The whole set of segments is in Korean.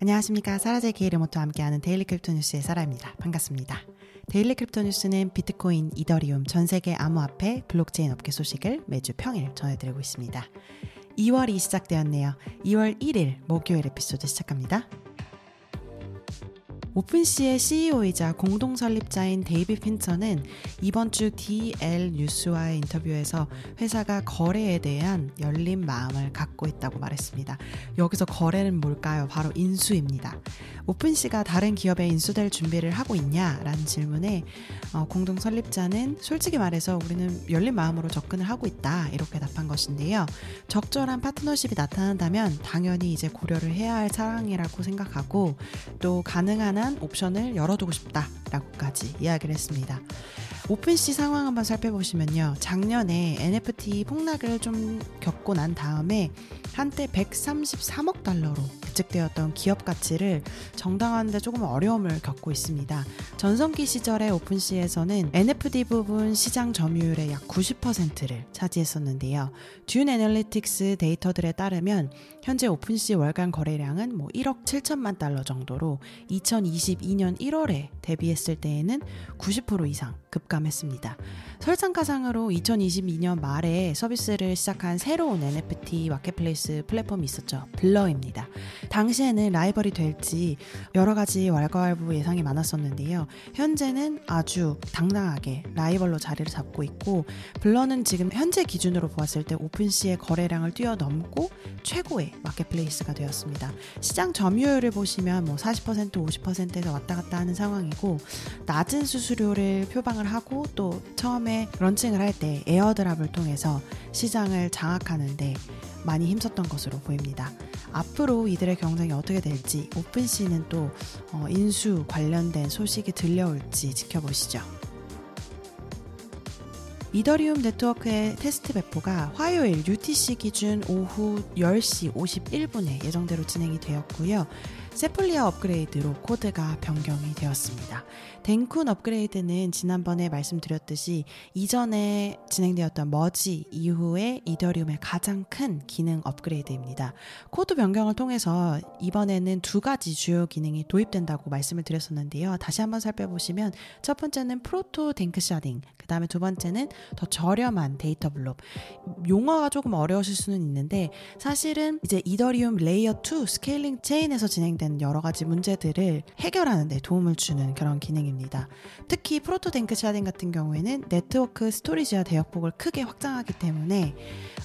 안녕하십니까. 사라제 기이르모토와 함께하는 데일리 크립토 뉴스의 사라입니다. 반갑습니다. 데일리 크립토 뉴스는 비트코인, 이더리움, 전 세계 암호화폐, 블록체인 업계 소식을 매주 평일 전해드리고 있습니다. 2월이 시작되었네요. 2월 1일 목요일 에피소드 시작합니다. 오픈시의 CEO이자 공동 설립자인 데빈 핀저는 이번 주 DL 뉴스와의 인터뷰에서 회사가 거래에 대한 열린 마음을 갖고 있다고 말했습니다. 여기서 거래는 뭘까요? 바로 인수입니다. 오픈시가 다른 기업에 인수될 준비를 하고 있냐 라는 질문에 어, 공동 설립자는 솔직히 말해서 우리는 열린 마음으로 접근을 하고 있다 이렇게 답한 것인데요. 적절한 파트너십이 나타난다면 당연히 이제 고려를 해야 할 사항이라고 생각하고 또 가능한 한 옵션을 열어두고 싶다라고까지 이야기를 했습니다. 오픈시 상황 한번 살펴보시면요. 작년에 NFT 폭락을 좀 겪고 난 다음에 한때 133억 달러로 예측되었던 기업 가치를 정당화하는데 조금 어려움을 겪고 있습니다. 전성기 시절의 오픈시에서는 NFT 부분 시장 점유율의 약 90%를 차지했었는데요. 듄 애널리틱스 데이터들에 따르면 현재 오픈시 월간 거래량은 뭐 1억 7천만 달러 정도로 2022년 1월에 데뷔했을 때에는 90% 이상 급감했습니다. 설상가상으로 2022년 말에 서비스를 시작한 새로운 NFT marketplace 플랫폼이 있었죠. 블러입니다. 당시에는 라이벌이 될지 여러 가지 왈가왈부 예상이 많았었는데요. 현재는 아주 당당하게 라이벌로 자리를 잡고 있고 블러는 지금 현재 기준으로 보았을 때 오픈시의 거래량을 뛰어넘고 최고의 marketplace가 되었습니다. 시장 점유율을 보시면 뭐 40% 50%에서 왔다 갔다 하는 상황이고 낮은 수수료를 표방을 하고 또 처음에 런칭을 할 때 airdrop을 통해서 시장을 장악하는데 많이 힘썼던 것으로 보입니다. 앞으로 이들의 경쟁이 어떻게 될지 오픈시는 또 어, 인수 관련된 소식이 들려올지 지켜보시죠. 이더리움 네트워크의 테스트 배포가 화요일 UTC 기준 오후 10시 51분에 예정대로 진행이 되었고요. 세폴리아 업그레이드로 코드가 변경이 되었습니다. 덴쿤 업그레이드는 지난번에 말씀드렸듯이 이전에 진행되었던 머지 이후에 이더리움의 가장 큰 기능 업그레이드입니다. 코드 변경을 통해서 이번에는 두 가지 주요 기능이 도입된다고 말씀을 드렸었는데요. 다시 한번 살펴보시면 첫 번째는 proto-danksharding, 그 다음에 두 번째는 더 저렴한 데이터 blob. 용어가 조금 어려우실 수는 있는데 사실은 이제 이더리움 layer 2 scaling 체인에서 진행된 된 여러 가지 문제들을 해결하는 데 도움을 주는 그런 기능입니다. 특히 proto-danksharding 같은 경우에는 네트워크 storage와 대역폭을 크게 확장하기 때문에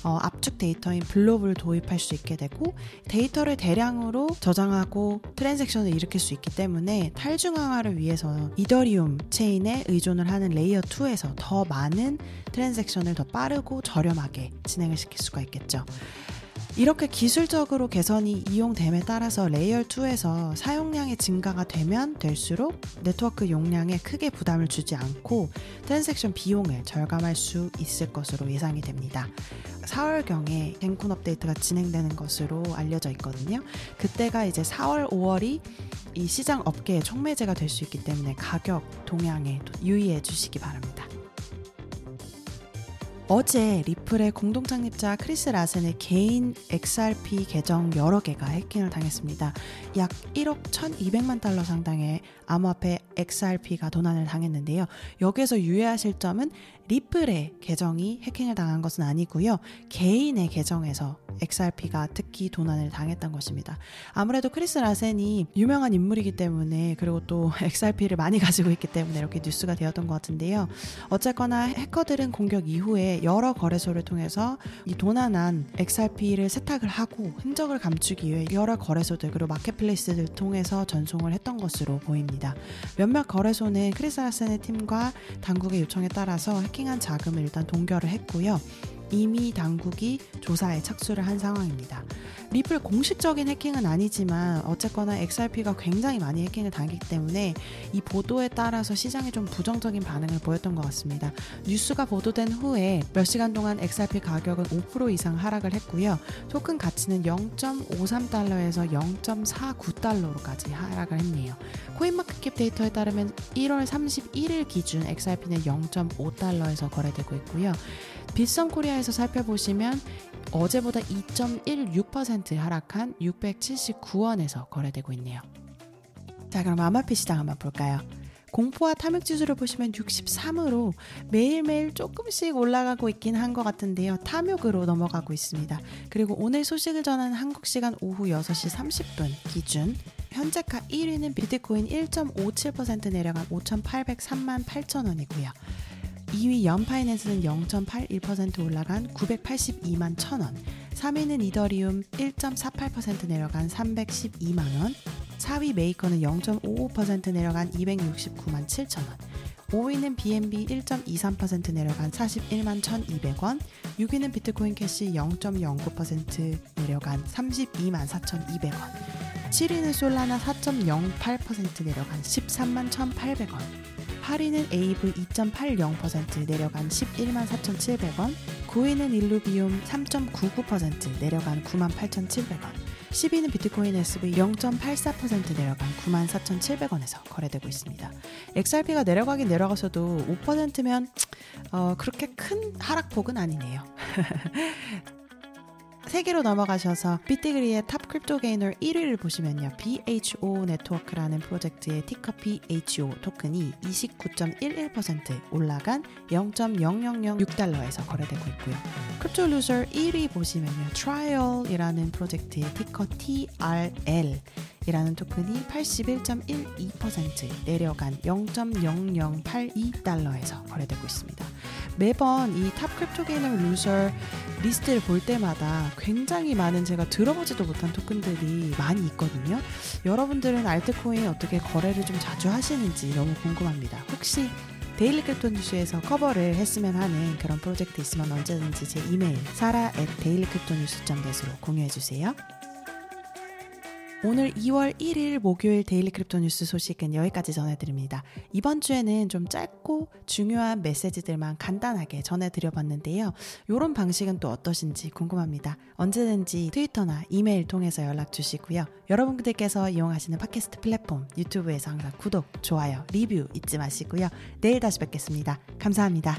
어, 압축 데이터인 blob을 도입할 수 있게 되고 데이터를 대량으로 저장하고 transaction을 일으킬 수 있기 때문에 탈중앙화를 위해서 이더리움 체인에 의존을 하는 layer 2에서 더 많은 transaction을 더 빠르고 저렴하게 진행을 시킬 수가 있겠죠. 이렇게 기술적으로 개선이 이용됨에 따라서 layer 2에서 사용량의 증가가 되면 될수록 네트워크 용량에 크게 부담을 주지 않고 transaction 비용을 절감할 수 있을 것으로 예상이 됩니다. 4월경에 덴쿤 업데이트가 진행되는 것으로 알려져 있거든요. 그때가 이제 4월, 5월이 이 시장 업계의 촉매제가 될 수 있기 때문에 가격 동향에 유의해 주시기 바랍니다. 어제 리플의 공동 창립자 크리스 라센의 개인 XRP 계정 여러 개가 해킹을 당했습니다. 약 1억 1,200만 달러 상당의 암호화폐 XRP가 도난을 당했는데요. 여기에서 유의하실 점은 리플의 계정이 해킹을 당한 것은 아니고요. 개인의 계정에서 XRP가 특히 도난을 당했던 것입니다. 아무래도 크리스 라센이 유명한 인물이기 때문에 그리고 또 XRP를 많이 가지고 있기 때문에 이렇게 뉴스가 되었던 것 같은데요. 어쨌거나 해커들은 공격 이후에 여러 거래소를 통해서 이 도난한 XRP를 세탁을 하고 흔적을 감추기 위해 여러 거래소들 그리고 marketplace를 통해서 전송을 했던 것으로 보입니다. 몇몇 거래소는 크리스 라센의 팀과 당국의 요청에 따라서 해킹 해킹한 자금을 일단 동결을 했고요. 이미 당국이 조사에 착수를 한 상황입니다. 리플 공식적인 해킹은 아니지만 어쨌거나 XRP가 굉장히 많이 해킹을 당했기 때문에 이 보도에 따라서 시장에 좀 부정적인 반응을 보였던 것 같습니다. 뉴스가 보도된 후에 몇 시간 동안 XRP 가격은 5% 이상 하락을 했고요. 토큰 가치는 0.53달러에서 0.49달러로까지 하락을 했네요. 코인마켓캡 데이터에 따르면 1월 31일 기준 XRP는 0.5달러에서 거래되고 있고요. 빗썸 코리아에서 살펴보시면 어제보다 2.16% 하락한 679원에서 거래되고 있네요. 자, 그럼 아마피 시장 한번 볼까요? 공포와 탐욕 지수를 보시면 63으로 매일매일 조금씩 올라가고 있긴 한 것 같은데요. 탐욕으로 넘어가고 있습니다. 그리고 오늘 소식을 전한 한국 시간 오후 6시 30분 기준 현재가 1위는 비트코인 1.57% 내려간 5,803만 8천 원이고요. 2위 연파이낸스는 0.81% 올라간 982만 1천원 3위는 이더리움 1.48% 내려간 312만 원 4위 메이커는 0.55% 내려간 269만 7천원 5위는 BNB 1.23% 내려간 41만 1,200원 6위는 비트코인 캐시 0.09% 내려간 32만 4,200원 7위는 솔라나 4.08% 내려간 13만 1,800원 8위는 에이브 2.80% 내려간 11만 4,700원 9위는 일루비움 3.99% 내려간 9만 8,700원 10위는 비트코인 SV 0.84% 내려간 94,700원에서 거래되고 있습니다. XRP가 내려가긴 내려가서도 5%면 어, 그렇게 큰 하락폭은 아니네요. 세계로 넘어가셔서 BitDegree의 top crypto gainer 1위를 보시면요. BHO 네트워크라는 프로젝트의 ticker BHO 토큰이 29.11% 올라간 0.0006달러에서 거래되고 있고요. crypto loser 1위 보시면요. 트라이얼이라는 프로젝트의 ticker TRL 이라는 토큰이 81.12% 내려간 0.0082달러에서 거래되고 있습니다. 매번 이 top crypto gainer loser 리스트를 볼 때마다 굉장히 많은 제가 들어보지도 못한 토큰들이 많이 있거든요. 여러분들은 알트코인 어떻게 거래를 좀 자주 하시는지 너무 궁금합니다. 혹시 Daily Crypto News에서 커버를 했으면 하는 그런 프로젝트 있으면 언제든지 제 이메일 sarah at dailycryptonews.net으로 공유해 주세요. 오늘 2월 1일 목요일 Daily Crypto News 소식은 여기까지 전해드립니다. 이번 주에는 좀 짧고 중요한 메시지들만 간단하게 전해드려봤는데요. 이런 방식은 또 어떠신지 궁금합니다. 언제든지 트위터나 이메일 통해서 연락 주시고요. 여러분들께서 이용하시는 팟캐스트 플랫폼 유튜브에서 항상 구독, 좋아요, 리뷰 잊지 마시고요. 내일 다시 뵙겠습니다. 감사합니다.